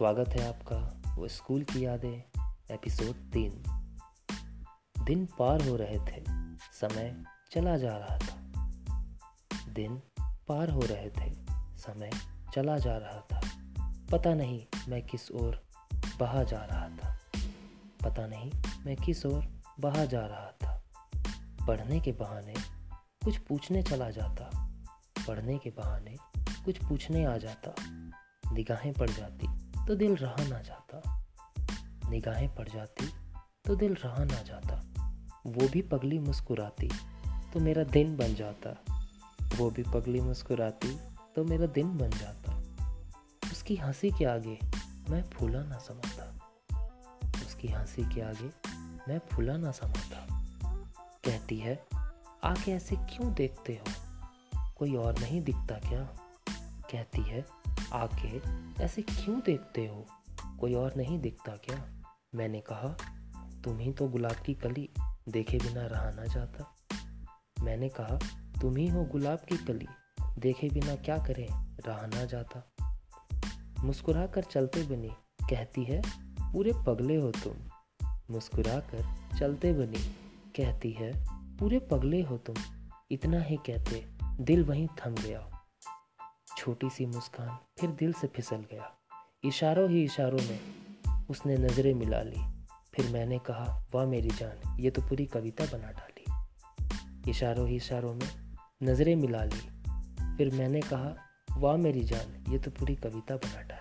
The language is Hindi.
स्वागत है आपका वो स्कूल की यादें, एपिसोड तीन। दिन पार हो रहे थे, समय चला जा रहा था। दिन पार हो रहे थे, समय चला जा रहा था। पता नहीं मैं किस ओर बहा जा रहा था। पता नहीं मैं किस ओर बहा जा रहा था। पढ़ने के बहाने कुछ पूछने चला जाता। पढ़ने के बहाने कुछ पूछने आ जाता। निगाहें पड़ जाती। तो दिल रहा ना जाता। निगाहें पड़ जाती तो दिल रहा ना जाता। वो भी पगली मुस्कुराती तो मेरा दिन बन जाता। वो भी पगली मुस्कुराती तो मेरा दिन बन जाता। उसकी हँसी के आगे मैं फूला ना समाता। उसकी हँसी के आगे मैं फूला ना समाता। कहती है, आके ऐसे क्यों देखते हो? कोई और नहीं दिखता क्या? कहती है, आके ऐसे क्यों देखते हो? कोई और नहीं दिखता क्या? मैंने कहा, तुम ही तो गुलाब की कली देखे बिना रहा ना जाता। मैंने कहा, तुम ही हो गुलाब की कली देखे बिना क्या करें? रहा ना जाता। मुस्कुरा कर चलते बनी, कहती है, पूरे पगले हो तुम। मुस्कुरा कर चलते बनी, कहती है, पूरे पगले हो तुम। इतना ही कहते, दिल वहीं थम गया। छोटी सी मुस्कान फिर दिल से फिसल गया। इशारों ही इशारों में उसने नज़रें मिला ली। फिर मैंने कहा, वाह मेरी जान, ये तो पूरी कविता बना डाली। इशारों ही इशारों में नज़रें मिला ली। फिर मैंने कहा, वाह मेरी जान, ये तो पूरी कविता बना डाली।